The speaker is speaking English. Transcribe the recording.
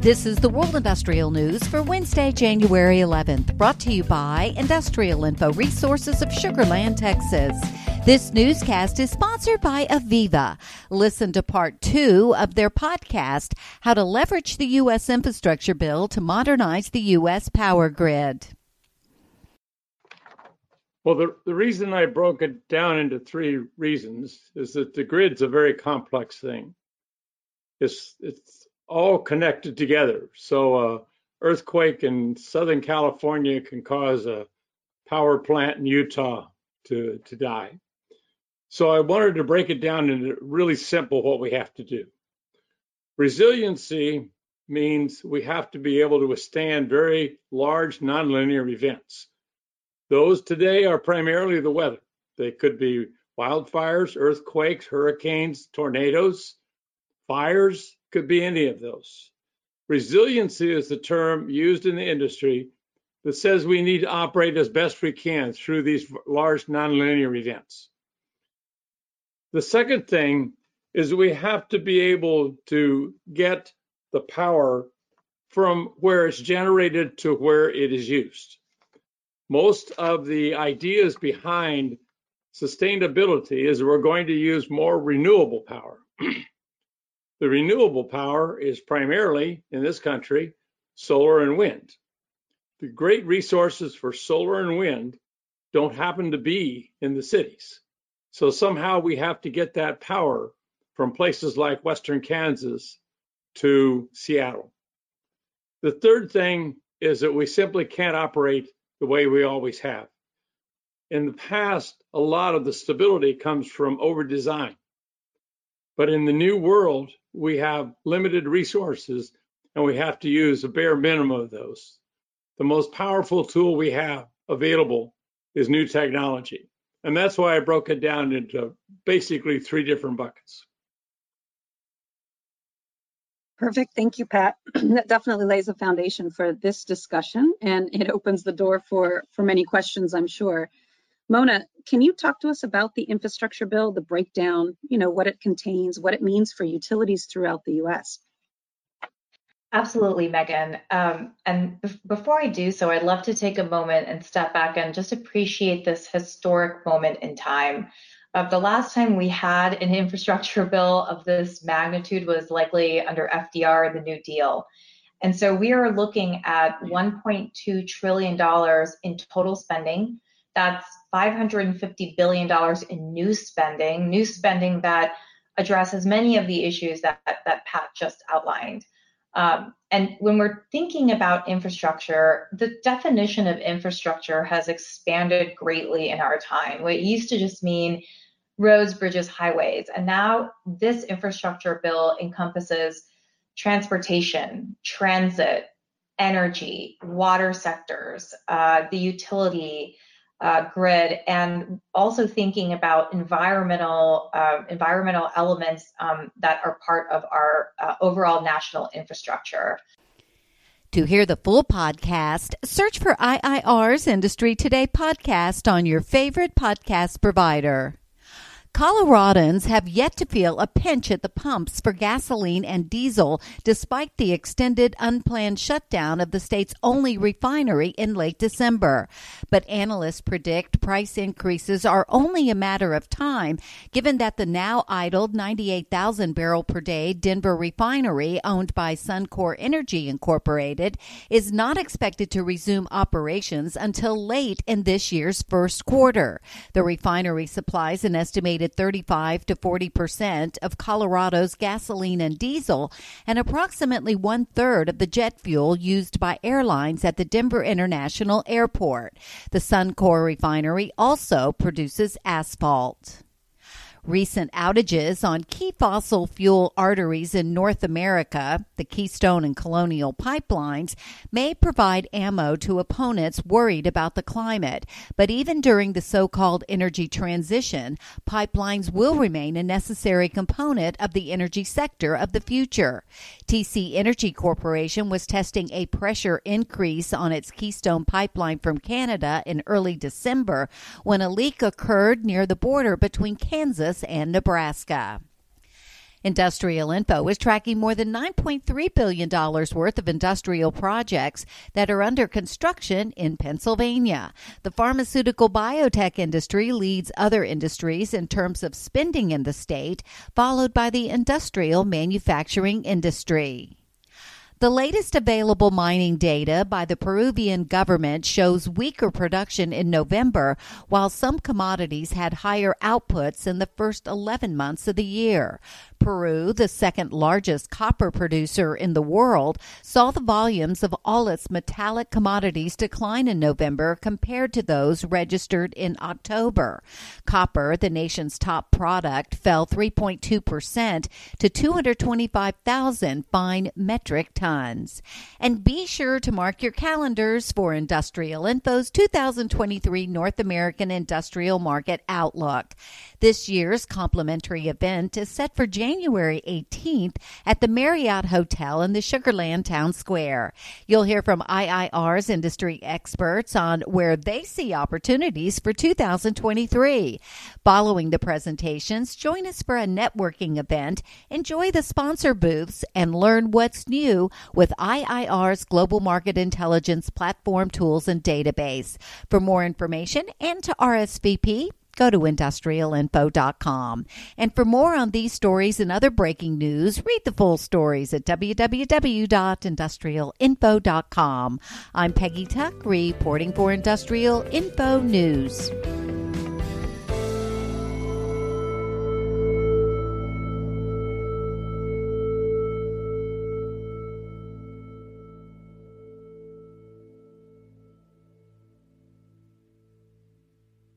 This is the World Industrial News for Wednesday, January 11th, brought to you by Industrial Info Resources of Sugar Land, Texas. This newscast is sponsored by AVEVA. Listen to part two of their podcast, How to Leverage the U.S. Infrastructure Bill to Modernize the U.S. Power Grid. Well, the, the reason I broke it down into three reasons is that the grid's a very complex thing. It's, it's all connected together. So, uh, earthquake in Southern California can cause a power plant in Utah to, to die. So I wanted to break it down into really simple what we have to do. Resiliency means we have to be able to withstand very large nonlinear events. Those today are primarily the weather. They could be wildfires, earthquakes, hurricanes, tornadoes, fires, could be any of those. Resiliency is the term used in the industry that says we need to operate as best we can through these large nonlinear events. The second thing is we have to be able to get the power from where it's generated to where it is used. Most of the ideas behind sustainability is we're going to use more renewable power. the renewable power is primarily in this country solar and wind. The great resources for solar and wind don't happen to be in the cities. So somehow we have to get that power from places like Western Kansas to Seattle. The third thing is that we simply can't operate the way we always have. In the past, a lot of the stability comes from over design. But in the new world, we have limited resources and we have to use a bare minimum of those. The most powerful tool we have available is new technology. And that's why I broke it down into basically three different buckets. Perfect. Thank you, Pat. that definitely lays a foundation for this discussion and it opens the door for, for many questions, I'm sure. Mona, can you talk to us about the infrastructure bill, the breakdown, you know, what it contains, what it means for utilities throughout the US? Absolutely, Megan. Um, and before I do so, I'd love to take a moment and step back and just appreciate this historic moment in time. Uh, the last time we had an infrastructure bill of this magnitude was likely under FDR, the New Deal. And so we are looking at $1.2 trillion in total spending. That's $550 billion in new spending, new spending that addresses many of the issues that, that Pat just outlined. Um, and when we're thinking about infrastructure, the definition of infrastructure has expanded greatly in our time. What used to just mean roads, bridges, highways. And now this infrastructure bill encompasses transportation, transit, energy, water sectors, uh, the utility, uh, grid and also thinking about environmental uh, environmental elements um, that are part of our uh, overall national infrastructure. To hear the full podcast, search for IIR's Industry Today podcast on your favorite podcast provider. Coloradans have yet to feel a pinch at the pumps for gasoline and diesel despite the extended unplanned shutdown of the state's only refinery in late December. But analysts predict price increases are only a matter of time given that the now idled 98,000 barrel per day Denver refinery owned by Suncor Energy Incorporated is not expected to resume operations until late in this year's first quarter. The refinery supplies an estimated estimated 35 to 40 percent of Colorado's gasoline and diesel, and approximately one third of the jet fuel used by airlines at the Denver International Airport. The Suncor refinery also produces asphalt. Recent outages on key fossil fuel arteries in North America, the Keystone and Colonial pipelines, may provide ammo to opponents worried about the climate. But even during the so called energy transition, pipelines will remain a necessary component of the energy sector of the future. TC Energy Corporation was testing a pressure increase on its Keystone pipeline from Canada in early December when a leak occurred near the border between Kansas and Nebraska. Industrial Info is tracking more than $9.3 billion worth of industrial projects that are under construction in Pennsylvania. The pharmaceutical biotech industry leads other industries in terms of spending in the state, followed by the industrial manufacturing industry. The latest available mining data by the Peruvian government shows weaker production in November, while some commodities had higher outputs in the first 11 months of the year. Peru, the second largest copper producer in the world, saw the volumes of all its metallic commodities decline in November compared to those registered in October. Copper, the nation's top product, fell 3.2% to 225,000 fine metric tons. And be sure to mark your calendars for Industrial Info's 2023 North American Industrial Market Outlook. This year's complimentary event is set for January 18th at the Marriott Hotel in the Sugar Land Town Square. You'll hear from IIR's industry experts on where they see opportunities for 2023. Following the presentations, join us for a networking event, enjoy the sponsor booths, and learn what's new with IIR's Global Market Intelligence platform tools and database. For more information and to RSVP, go to industrialinfo.com. And for more on these stories and other breaking news, read the full stories at www.industrialinfo.com. I'm Peggy Tuck, reporting for Industrial Info News.